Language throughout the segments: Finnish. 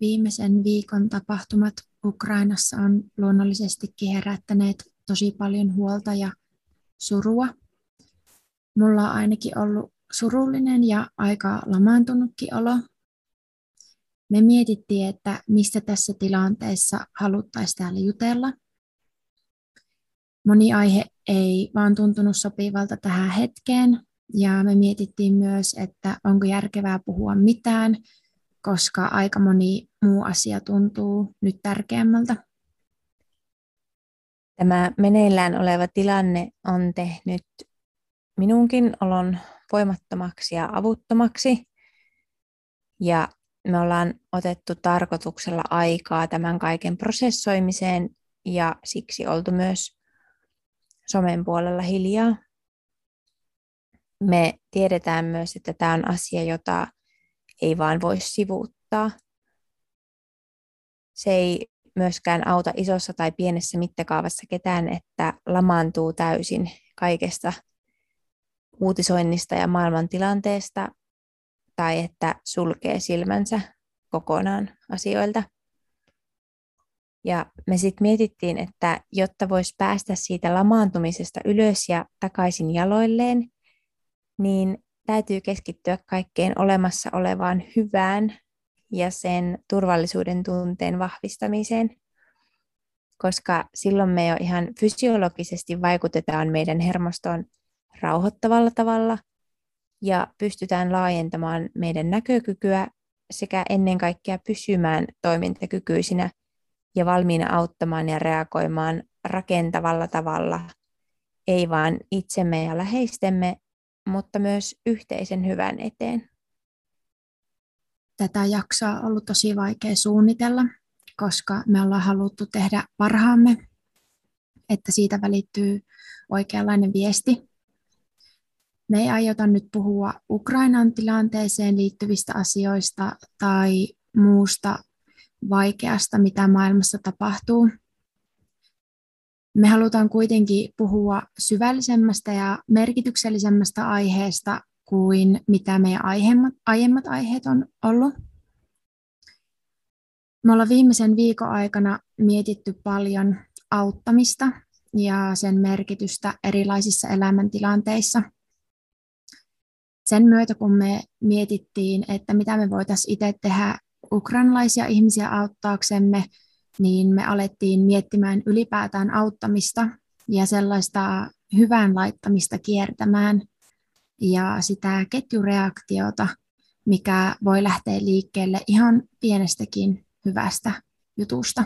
viimeisen viikon tapahtumat Ukrainassa on luonnollisestikin herättäneet tosi paljon huolta ja surua. Mulla on ainakin ollut surullinen ja aika lamaantunutkin olo. Me mietittiin, että mistä tässä tilanteessa haluttaisiin täällä jutella. Moni aihe ei vaan tuntunut sopivalta tähän hetkeen, ja me mietittiin myös, että onko järkevää puhua mitään, koska aika moni muu asia tuntuu nyt tärkeämmältä. Tämä meneillään oleva tilanne on tehnyt minunkin olon voimattomaksi ja avuttomaksi. Ja me ollaan otettu tarkoituksella aikaa tämän kaiken prosessoimiseen ja siksi oltu myös somen puolella hiljaa. Me tiedetään myös, että tämä on asia, jota ei vaan voi sivuuttaa. Se ei myöskään auta isossa tai pienessä mittakaavassa ketään, että lamaantuu täysin kaikesta uutisoinnista ja maailman tilanteesta tai että sulkee silmänsä kokonaan asioilta. Ja me sitten mietittiin, että jotta voisi päästä siitä lamaantumisesta ylös ja takaisin jaloilleen, niin täytyy keskittyä kaikkeen olemassa olevaan hyvään ja sen turvallisuuden tunteen vahvistamiseen, koska silloin me jo ihan fysiologisesti vaikutetaan meidän hermostoon rauhoittavalla tavalla ja pystytään laajentamaan meidän näkökykyä sekä ennen kaikkea pysymään toimintakykyisinä ja valmiina auttamaan ja reagoimaan rakentavalla tavalla, ei vain itsemme ja läheistemme, mutta myös yhteisen hyvän eteen. Tätä jaksoa on ollut tosi vaikea suunnitella, koska me ollaan haluttu tehdä parhaamme, että siitä välittyy oikeanlainen viesti. Me ei aiota nyt puhua Ukrainan tilanteeseen liittyvistä asioista tai muusta vaikeasta, mitä maailmassa tapahtuu. Me halutaan kuitenkin puhua syvällisemmästä ja merkityksellisemmästä aiheesta kuin mitä meidän aiemmat, aiemmat aiheet on ollut. Me ollaan viimeisen viikon aikana mietitty paljon auttamista ja sen merkitystä erilaisissa elämäntilanteissa. Sen myötä, kun me mietittiin, että mitä me voitaisiin itse tehdä ukrainalaisia ihmisiä auttaaksemme, niin me alettiin miettimään ylipäätään auttamista ja sellaista hyvän laittamista kiertämään ja sitä ketjureaktiota, mikä voi lähteä liikkeelle ihan pienestäkin hyvästä jutusta.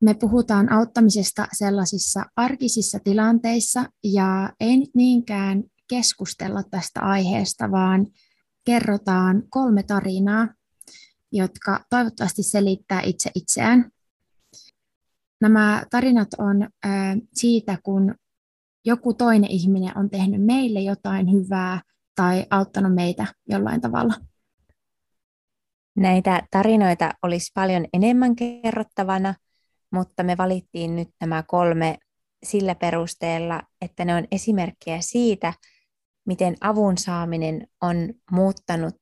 Me puhutaan auttamisesta sellaisissa arkisissa tilanteissa ja ei nyt niinkään keskustella tästä aiheesta, vaan kerrotaan kolme tarinaa, jotka toivottavasti selittää itse itseään. Nämä tarinat on siitä, kun joku toinen ihminen on tehnyt meille jotain hyvää tai auttanut meitä jollain tavalla. Näitä tarinoita olisi paljon enemmän kerrottavana, mutta me valittiin nyt nämä kolme sillä perusteella, että ne on esimerkkejä siitä, miten avun saaminen on muuttanut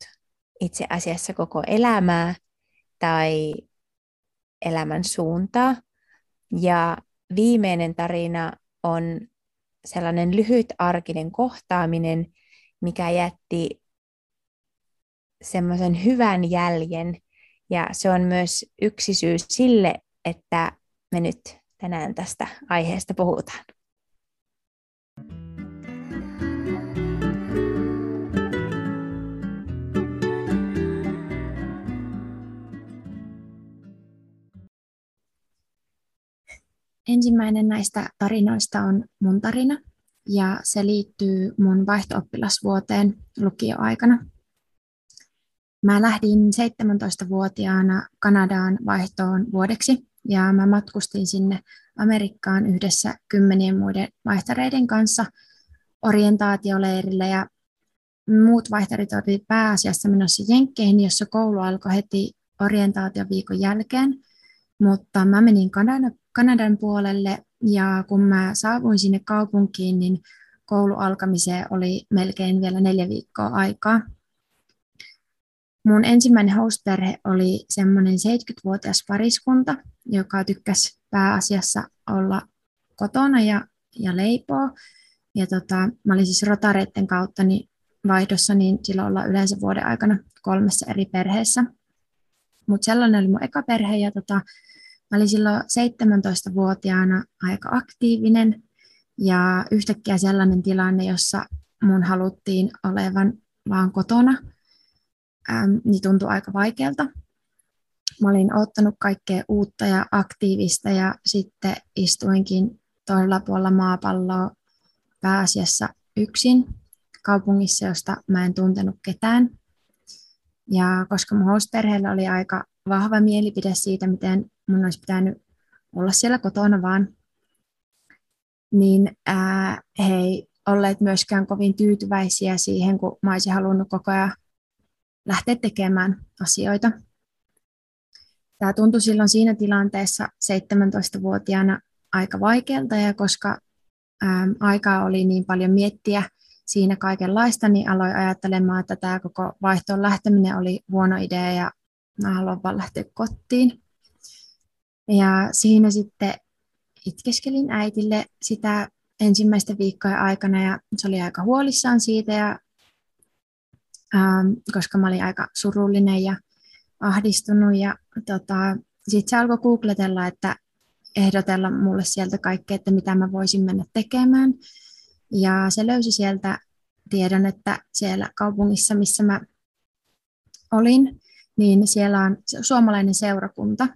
itse asiassa koko elämää tai elämän suuntaa. Ja viimeinen tarina on sellainen lyhyt arkinen kohtaaminen, mikä jätti semmoisen hyvän jäljen. Ja se on myös yksi syy sille, että me nyt tänään tästä aiheesta puhutaan. Ensimmäinen näistä tarinoista on mun tarina ja se liittyy mun vaihtooppilasvuoteen lukioaikana. Mä lähdin 17-vuotiaana Kanadaan vaihtoon vuodeksi ja mä matkustin sinne Amerikkaan yhdessä kymmenien muiden vaihtareiden kanssa orientaatioleirille ja muut vaihtarit olivat pääasiassa menossa Jenkkeihin, jossa koulu alkoi heti orientaatioviikon jälkeen, mutta mä menin Kanadan, Kanadan puolelle ja kun mä saavuin sinne kaupunkiin, niin koulu alkamiseen oli melkein vielä neljä viikkoa aikaa. Mun ensimmäinen host-perhe oli semmoinen 70-vuotias pariskunta, joka tykkäsi pääasiassa olla kotona ja, ja leipoo. Ja tota, mä olin siis rotareiden kautta niin vaihdossa, niin silloin ollaan yleensä vuoden aikana kolmessa eri perheessä. Mutta sellainen oli mun eka perhe ja tota, mä olin silloin 17-vuotiaana aika aktiivinen ja yhtäkkiä sellainen tilanne, jossa mun haluttiin olevan vaan kotona, niin tuntui aika vaikealta. Mä olin ottanut kaikkea uutta ja aktiivista ja sitten istuinkin toisella puolella maapalloa pääasiassa yksin kaupungissa, josta mä en tuntenut ketään. Ja koska mun oli aika vahva mielipide siitä, miten mun olisi pitänyt olla siellä kotona vaan, niin ää, he ei olleet myöskään kovin tyytyväisiä siihen, kun mä olisin halunnut koko ajan lähteä tekemään asioita. Tämä tuntui silloin siinä tilanteessa 17-vuotiaana aika vaikealta ja koska ää, aikaa oli niin paljon miettiä siinä kaikenlaista, niin aloin ajattelemaan, että tämä koko vaihtoon lähteminen oli huono idea ja mä haluan vaan lähteä kotiin. Ja siinä sitten itkeskelin äitille sitä ensimmäisten viikkojen aikana ja se oli aika huolissaan siitä, ja, ähm, koska mä olin aika surullinen ja ahdistunut. Ja tota, sitten se alkoi googletella, että ehdotella mulle sieltä kaikkea, että mitä mä voisin mennä tekemään. Ja se löysi sieltä tiedon, että siellä kaupungissa, missä mä olin, niin siellä on suomalainen seurakunta,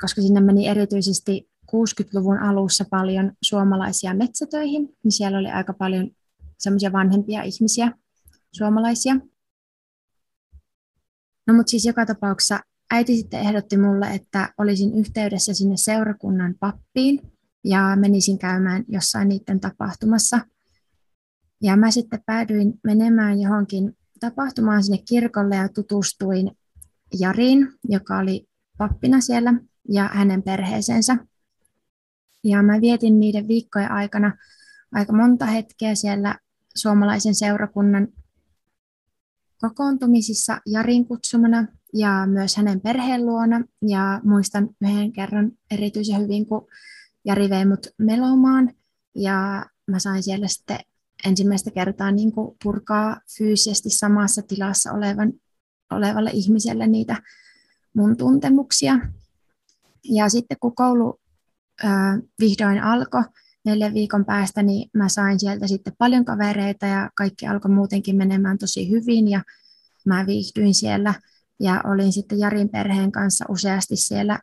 koska sinne meni erityisesti 60-luvun alussa paljon suomalaisia metsätöihin, niin siellä oli aika paljon semmoisia vanhempia ihmisiä, suomalaisia. No mutta siis joka tapauksessa äiti sitten ehdotti mulle, että olisin yhteydessä sinne seurakunnan pappiin ja menisin käymään jossain niiden tapahtumassa. Ja mä sitten päädyin menemään johonkin tapahtumaan sinne kirkolle ja tutustuin Jariin, joka oli pappina siellä, ja hänen perheeseensä. Ja mä vietin niiden viikkojen aikana aika monta hetkeä siellä suomalaisen seurakunnan kokoontumisissa Jarin kutsumana ja myös hänen perheen luona. Ja muistan yhden kerran erityisen hyvin, kun Jari vei mut melomaan ja mä sain siellä sitten ensimmäistä kertaa niin kuin purkaa fyysisesti samassa tilassa olevan, olevalle ihmiselle niitä mun tuntemuksia. Ja sitten kun koulu ää, vihdoin alkoi neljän viikon päästä, niin mä sain sieltä sitten paljon kavereita ja kaikki alkoi muutenkin menemään tosi hyvin ja mä viihdyin siellä ja olin sitten Jarin perheen kanssa useasti siellä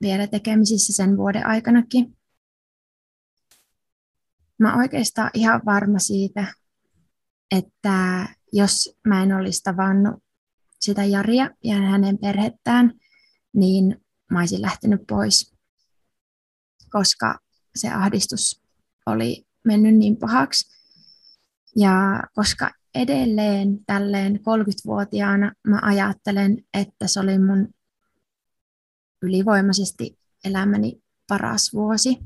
vielä tekemisissä sen vuoden aikanakin. Mä oikeastaan ihan varma siitä, että jos mä en olisi tavannut sitä Jaria ja hänen perhettään, niin mä olisin lähtenyt pois koska se ahdistus oli mennyt niin pahaksi. Ja koska edelleen tälleen 30-vuotiaana mä ajattelen, että se oli mun ylivoimaisesti elämäni paras vuosi.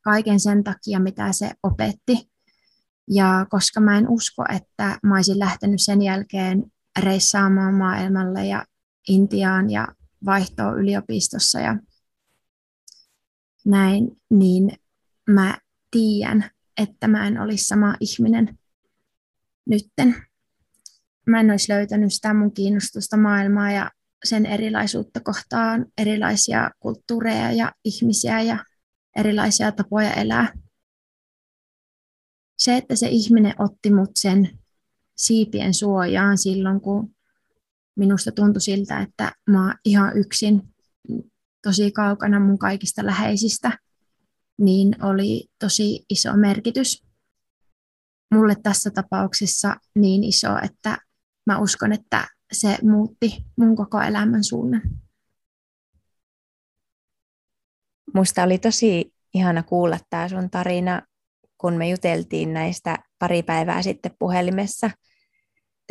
Kaiken sen takia, mitä se opetti. Ja koska mä en usko, että mä olisin lähtenyt sen jälkeen reissaamaan maailmalle ja Intiaan ja vaihtoa yliopistossa ja näin, niin mä tiedän, että mä en olisi sama ihminen nytten. Mä en olisi löytänyt sitä mun kiinnostusta maailmaa ja sen erilaisuutta kohtaan, erilaisia kulttuureja ja ihmisiä ja erilaisia tapoja elää. Se, että se ihminen otti mut sen siipien suojaan silloin, kun minusta tuntui siltä, että mä oon ihan yksin tosi kaukana mun kaikista läheisistä, niin oli tosi iso merkitys. Mulle tässä tapauksessa niin iso, että mä uskon, että se muutti mun koko elämän suunnan. Musta oli tosi ihana kuulla tämä sun tarina, kun me juteltiin näistä pari päivää sitten puhelimessa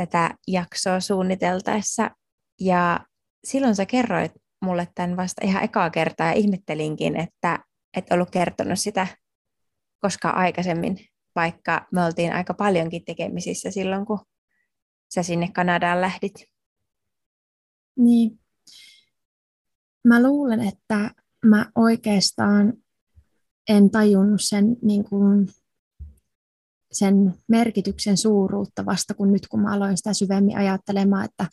tätä jaksoa suunniteltaessa. Ja silloin sä kerroit mulle tämän vasta ihan ekaa kertaa ja ihmettelinkin, että et ollut kertonut sitä koska aikaisemmin, vaikka me oltiin aika paljonkin tekemisissä silloin, kun sä sinne Kanadaan lähdit? Niin. Mä luulen, että mä oikeastaan en tajunnut sen, niin kuin, sen merkityksen suuruutta vasta kun nyt, kun mä aloin sitä syvemmin ajattelemaan, että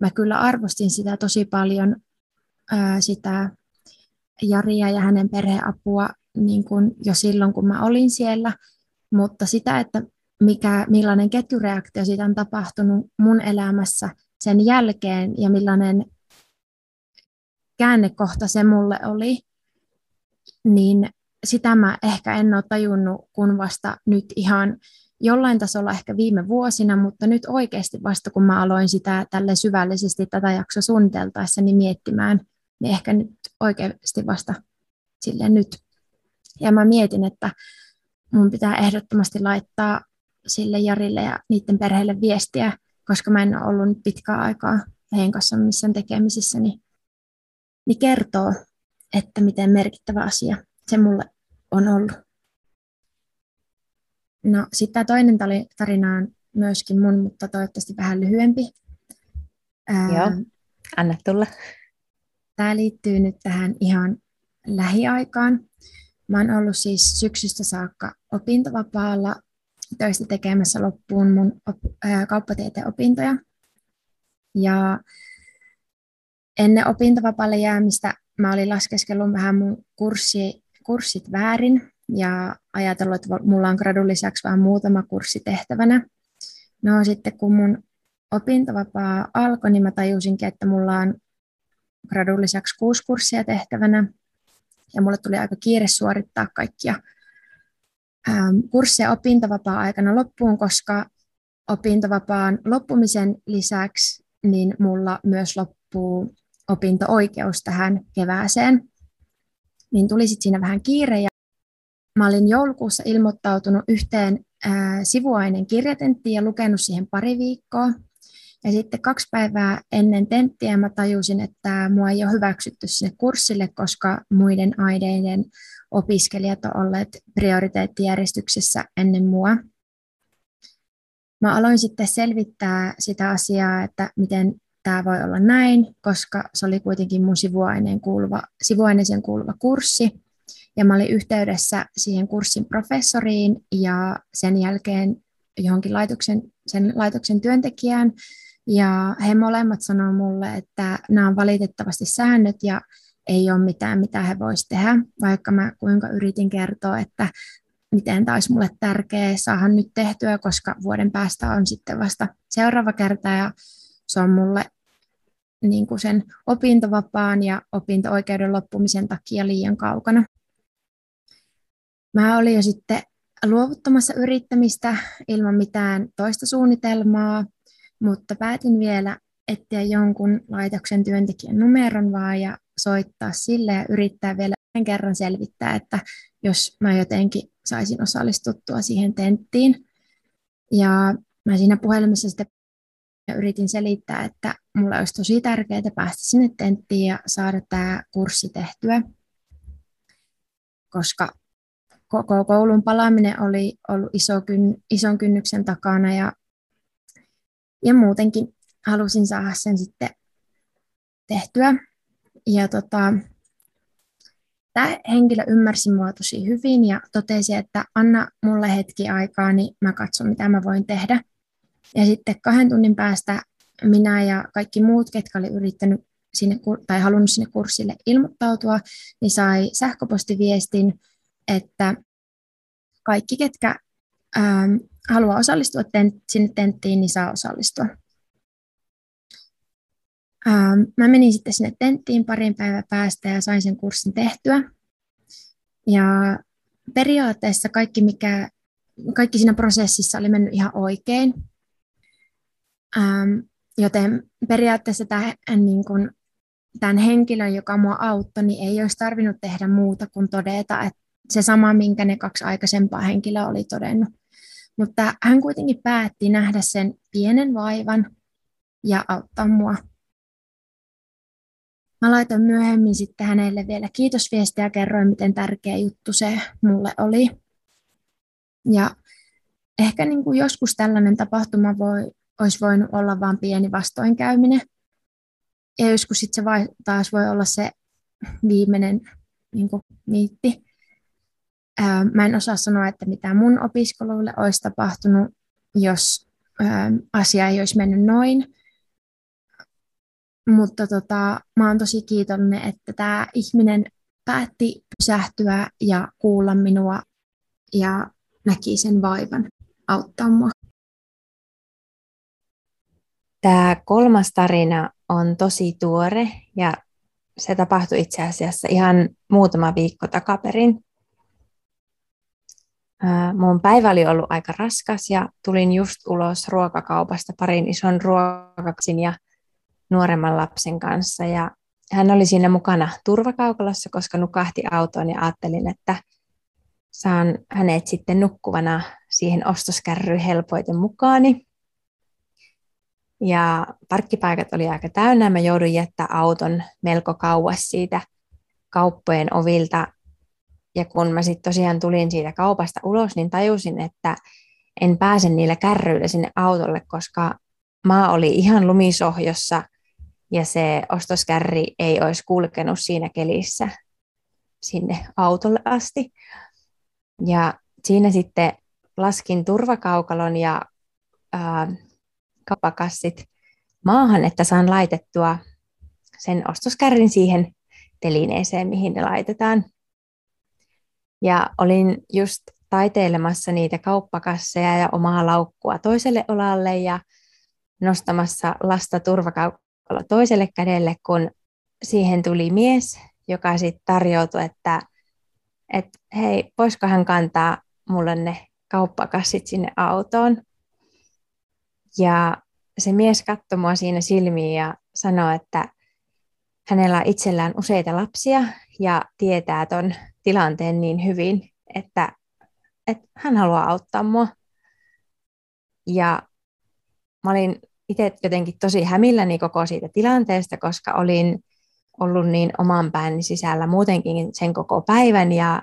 mä kyllä arvostin sitä tosi paljon, ää, sitä Jaria ja hänen perheapua niin kuin jo silloin, kun mä olin siellä, mutta sitä, että mikä, millainen ketjureaktio siitä on tapahtunut mun elämässä sen jälkeen ja millainen käännekohta se mulle oli, niin sitä mä ehkä en ole tajunnut kun vasta nyt ihan jollain tasolla ehkä viime vuosina, mutta nyt oikeasti vasta kun mä aloin sitä tälle syvällisesti tätä jaksoa suunniteltaessa niin miettimään, niin ehkä nyt oikeasti vasta sille nyt. Ja mä mietin, että mun pitää ehdottomasti laittaa sille Jarille ja niiden perheille viestiä, koska mä en ole ollut pitkää aikaa heidän kanssa missään tekemisissä, niin, niin kertoo, että miten merkittävä asia se mulle on ollut. No sitten toinen tarina on myöskin mun, mutta toivottavasti vähän lyhyempi. Joo, anna tulla. Tämä liittyy nyt tähän ihan lähiaikaan. Mä oon ollut siis syksystä saakka opintovapaalla töistä tekemässä loppuun mun op- ää, kauppatieteen opintoja. Ja ennen opintovapaalle jäämistä mä olin laskeskellut vähän mun kurssi, kurssit väärin ja ajatellut, että mulla on gradun lisäksi vain muutama kurssi tehtävänä. No sitten kun mun opintovapaa alkoi, niin mä tajusinkin, että mulla on gradun lisäksi kuusi kurssia tehtävänä ja mulle tuli aika kiire suorittaa kaikkia ähm, kursseja opintovapaa-aikana loppuun, koska opintovapaan loppumisen lisäksi niin mulla myös loppuu opinto-oikeus tähän kevääseen. Niin tuli sitten siinä vähän kiire ja mä olin joulukuussa ilmoittautunut yhteen ää, sivuaineen kirjatenttiin ja lukenut siihen pari viikkoa. Ja sitten kaksi päivää ennen tenttiä mä tajusin, että mua ei ole hyväksytty sinne kurssille, koska muiden aineiden opiskelijat ovat olleet prioriteettijärjestyksessä ennen mua. Mä aloin sitten selvittää sitä asiaa, että miten tämä voi olla näin, koska se oli kuitenkin mun sivuaineen kuuluva, sivuaineeseen kuuluva kurssi. Ja mä olin yhteydessä siihen kurssin professoriin ja sen jälkeen johonkin laitoksen, sen laitoksen työntekijään, ja he molemmat sanoivat mulle, että nämä on valitettavasti säännöt ja ei ole mitään, mitä he voisivat tehdä, vaikka mä kuinka yritin kertoa, että miten tämä olisi mulle tärkeää saada nyt tehtyä, koska vuoden päästä on sitten vasta seuraava kerta ja se on mulle niin kuin sen opintovapaan ja opinto-oikeuden loppumisen takia liian kaukana. Mä olin jo sitten luovuttamassa yrittämistä ilman mitään toista suunnitelmaa mutta päätin vielä etsiä jonkun laitoksen työntekijän numeron vaan ja soittaa sille ja yrittää vielä kerran selvittää, että jos mä jotenkin saisin osallistuttua siihen tenttiin. Ja mä siinä puhelimessa sitten yritin selittää, että mulle olisi tosi tärkeää päästä sinne tenttiin ja saada tämä kurssi tehtyä, koska koko koulun palaaminen oli ollut iso kyn, ison kynnyksen takana ja ja muutenkin halusin saada sen sitten tehtyä. Ja tota, tämä henkilö ymmärsi mua tosi hyvin ja totesi, että anna mulle hetki aikaa, niin mä katson, mitä mä voin tehdä. Ja sitten kahden tunnin päästä minä ja kaikki muut, ketkä oli yrittänyt sinne, tai halunnut sinne kurssille ilmoittautua, niin sai sähköpostiviestin, että kaikki, ketkä ähm, haluaa osallistua tent, sinne tenttiin, niin saa osallistua. Ähm, mä menin sitten sinne tenttiin parin päivän päästä ja sain sen kurssin tehtyä. Ja periaatteessa kaikki, mikä, kaikki siinä prosessissa oli mennyt ihan oikein. Ähm, joten periaatteessa tämä, niin kun, tämän henkilön, joka mua auttoi, niin ei olisi tarvinnut tehdä muuta kuin todeta, että se sama, minkä ne kaksi aikaisempaa henkilöä oli todennut. Mutta hän kuitenkin päätti nähdä sen pienen vaivan ja auttaa mua. Mä laitoin myöhemmin sitten hänelle vielä kiitosviestiä ja kerroin, miten tärkeä juttu se mulle oli. Ja ehkä niin kuin joskus tällainen tapahtuma voi olisi voinut olla vain pieni vastoinkäyminen. Ja joskus sit se vai, taas voi olla se viimeinen niin kuin, niitti. Ää, mä en osaa sanoa, että mitä mun opiskeluille olisi tapahtunut, jos ää, asia ei olisi mennyt noin. Mutta tota, mä oon tosi kiitollinen, että tämä ihminen päätti pysähtyä ja kuulla minua ja näki sen vaivan auttaa mua. Tämä kolmas tarina on tosi tuore ja se tapahtui itse asiassa ihan muutama viikko takaperin. Mun päivä oli ollut aika raskas ja tulin just ulos ruokakaupasta parin ison ruokaksin ja nuoremman lapsen kanssa. Ja hän oli siinä mukana turvakaukalossa, koska nukahti autoon ja ajattelin, että saan hänet sitten nukkuvana siihen ostoskärryyn helpoiten mukaani. Ja parkkipaikat oli aika täynnä. Mä joudun jättää auton melko kauas siitä kauppojen ovilta. Ja kun mä sitten tosiaan tulin siitä kaupasta ulos, niin tajusin, että en pääse niillä kärryillä sinne autolle, koska maa oli ihan lumisohjossa ja se ostoskärri ei olisi kulkenut siinä kelissä sinne autolle asti. Ja siinä sitten laskin turvakaukalon ja ää, kauppakassit maahan, että saan laitettua sen ostoskärrin siihen telineeseen, mihin ne laitetaan. Ja olin just taiteilemassa niitä kauppakasseja ja omaa laukkua toiselle olalle ja nostamassa lasta turvakaukalla toiselle kädelle, kun siihen tuli mies, joka sitten tarjoutui, että, että hei, voisiko hän kantaa mulle ne kauppakassit sinne autoon. Ja se mies katsoi mua siinä silmiin ja sanoi, että hänellä on itsellään useita lapsia ja tietää ton tilanteen niin hyvin, että, että hän haluaa auttaa mua. Ja mä olin itse jotenkin tosi hämilläni koko siitä tilanteesta, koska olin ollut niin oman pääni sisällä muutenkin sen koko päivän ja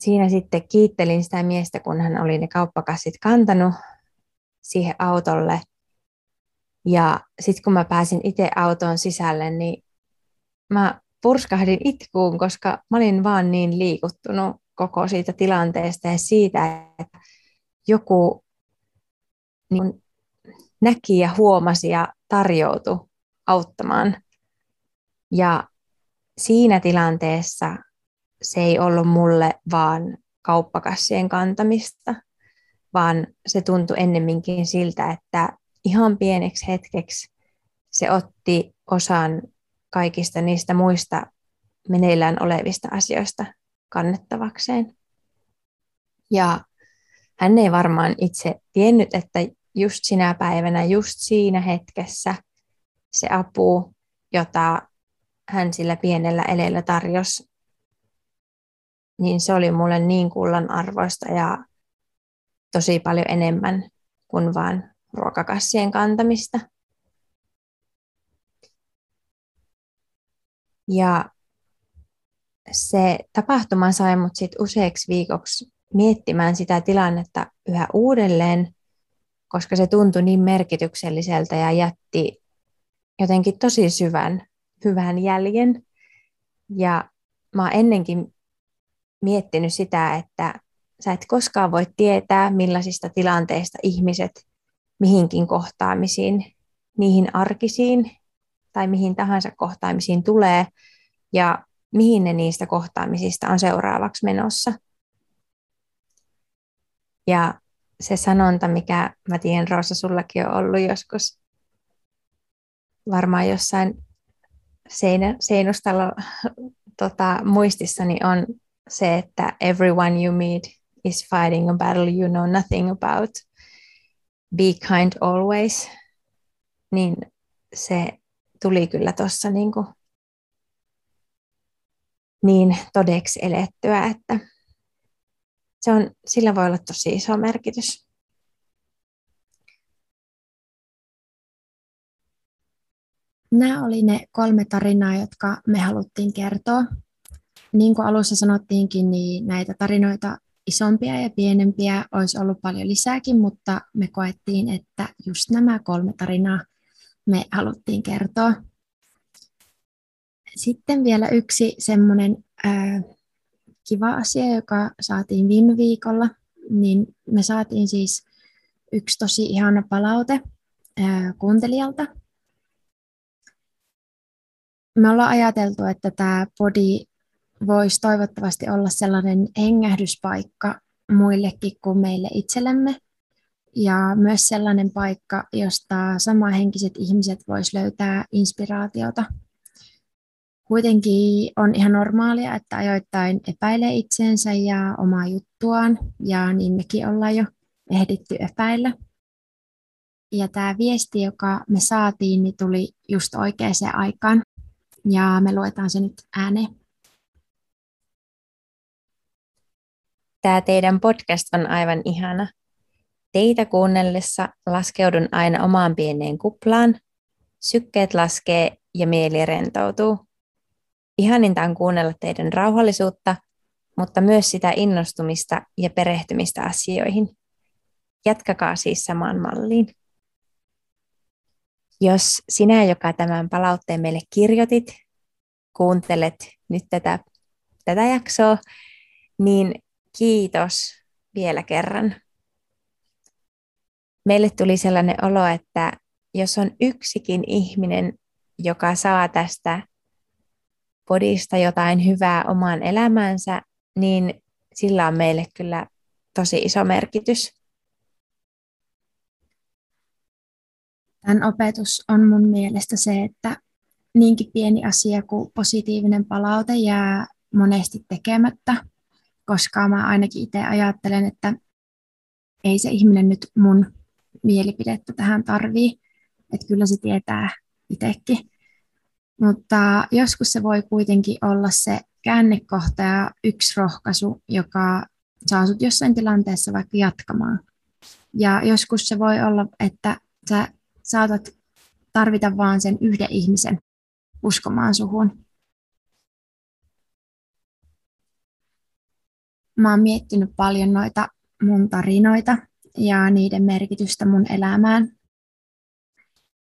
siinä sitten kiittelin sitä miestä, kun hän oli ne kauppakassit kantanut siihen autolle. Ja sitten kun mä pääsin itse autoon sisälle, niin mä purskahdin itkuun, koska mä olin vaan niin liikuttunut koko siitä tilanteesta ja siitä, että joku niin näki ja huomasi ja tarjoutui auttamaan. Ja siinä tilanteessa se ei ollut mulle vaan kauppakassien kantamista, vaan se tuntui ennemminkin siltä, että ihan pieneksi hetkeksi se otti osan kaikista niistä muista meneillään olevista asioista kannettavakseen. Ja hän ei varmaan itse tiennyt, että just sinä päivänä, just siinä hetkessä se apu, jota hän sillä pienellä eleellä tarjosi, niin se oli mulle niin kullan arvoista ja tosi paljon enemmän kuin vain ruokakassien kantamista. Ja se tapahtuma sai mut sit useaksi viikoksi miettimään sitä tilannetta yhä uudelleen, koska se tuntui niin merkitykselliseltä ja jätti jotenkin tosi syvän, hyvän jäljen. Ja mä oon ennenkin miettinyt sitä, että sä et koskaan voi tietää, millaisista tilanteista ihmiset mihinkin kohtaamisiin, niihin arkisiin tai mihin tahansa kohtaamisiin tulee ja mihin ne niistä kohtaamisista on seuraavaksi menossa. Ja se sanonta, mikä mä tiedän, Roosa, sullakin on ollut joskus varmaan jossain seinä, seinustalla tota, muistissani on se, että everyone you meet is fighting a battle you know nothing about. Be kind always. Niin se tuli kyllä tuossa niin, niin todeksi elettyä, että se on, sillä voi olla tosi iso merkitys. Nämä oli ne kolme tarinaa, jotka me haluttiin kertoa. Niin kuin alussa sanottiinkin, niin näitä tarinoita isompia ja pienempiä olisi ollut paljon lisääkin, mutta me koettiin, että just nämä kolme tarinaa me haluttiin kertoa. Sitten vielä yksi semmoinen kiva asia, joka saatiin viime viikolla, niin me saatiin siis yksi tosi ihana palaute ää, kuuntelijalta. Me ollaan ajateltu, että tämä podi voisi toivottavasti olla sellainen hengähdyspaikka muillekin kuin meille itsellemme. Ja myös sellainen paikka, josta samahenkiset ihmiset vois löytää inspiraatiota. Kuitenkin on ihan normaalia, että ajoittain epäilee itseensä ja omaa juttuaan, ja niin mekin ollaan jo ehditty epäillä. Ja tämä viesti, joka me saatiin, niin tuli just oikeaan aikaan, ja me luetaan se nyt ääneen. Tämä teidän podcast on aivan ihana. Teitä kuunnellessa laskeudun aina omaan pieneen kuplaan, sykkeet laskee ja mieli rentoutuu. Ihaninta on kuunnella teidän rauhallisuutta, mutta myös sitä innostumista ja perehtymistä asioihin. Jatkakaa siis samaan malliin. Jos sinä, joka tämän palautteen meille kirjoitit, kuuntelet nyt tätä, tätä jaksoa, niin kiitos vielä kerran. Meille tuli sellainen olo, että jos on yksikin ihminen, joka saa tästä podista jotain hyvää omaan elämäänsä, niin sillä on meille kyllä tosi iso merkitys. Tämän opetus on mun mielestä se, että niinkin pieni asia kuin positiivinen palaute jää monesti tekemättä, koska mä ainakin itse ajattelen, että ei se ihminen nyt mun mielipidettä tähän tarvii, että kyllä se tietää itsekin. Mutta joskus se voi kuitenkin olla se käännekohta ja yksi rohkaisu, joka saa sut jossain tilanteessa vaikka jatkamaan. Ja joskus se voi olla, että sä saatat tarvita vaan sen yhden ihmisen uskomaan suhun. Mä oon miettinyt paljon noita mun tarinoita ja niiden merkitystä mun elämään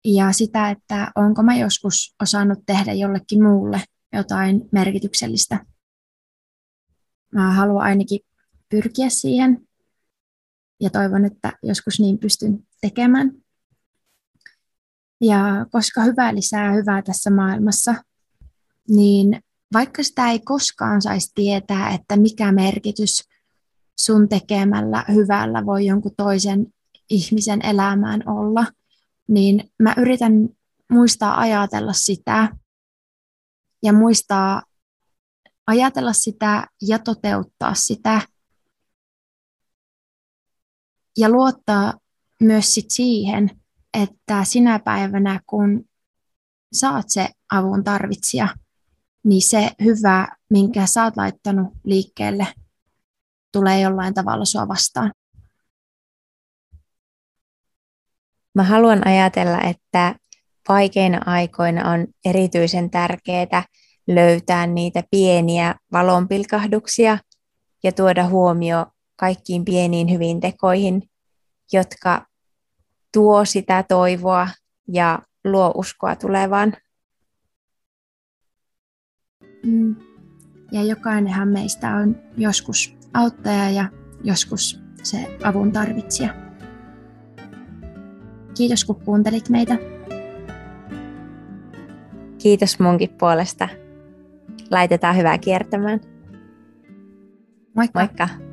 ja sitä, että onko mä joskus osannut tehdä jollekin muulle jotain merkityksellistä. Mä haluan ainakin pyrkiä siihen ja toivon, että joskus niin pystyn tekemään. Ja koska hyvää lisää hyvää tässä maailmassa, niin vaikka sitä ei koskaan saisi tietää, että mikä merkitys sun tekemällä hyvällä voi jonkun toisen ihmisen elämään olla – niin mä yritän muistaa ajatella sitä ja muistaa ajatella sitä ja toteuttaa sitä. Ja luottaa myös sit siihen, että sinä päivänä, kun saat se avun tarvitsija, niin se hyvä, minkä sä oot laittanut liikkeelle, tulee jollain tavalla sua vastaan. Mä haluan ajatella, että vaikeina aikoina on erityisen tärkeää löytää niitä pieniä valonpilkahduksia ja tuoda huomio kaikkiin pieniin hyvin tekoihin, jotka tuo sitä toivoa ja luo uskoa tulevaan. Mm. Ja jokainenhan meistä on joskus auttaja ja joskus se avun tarvitsija. Kiitos kun kuuntelit meitä. Kiitos munkin puolesta. Laitetaan hyvää kiertämään. Moikka. Moikka.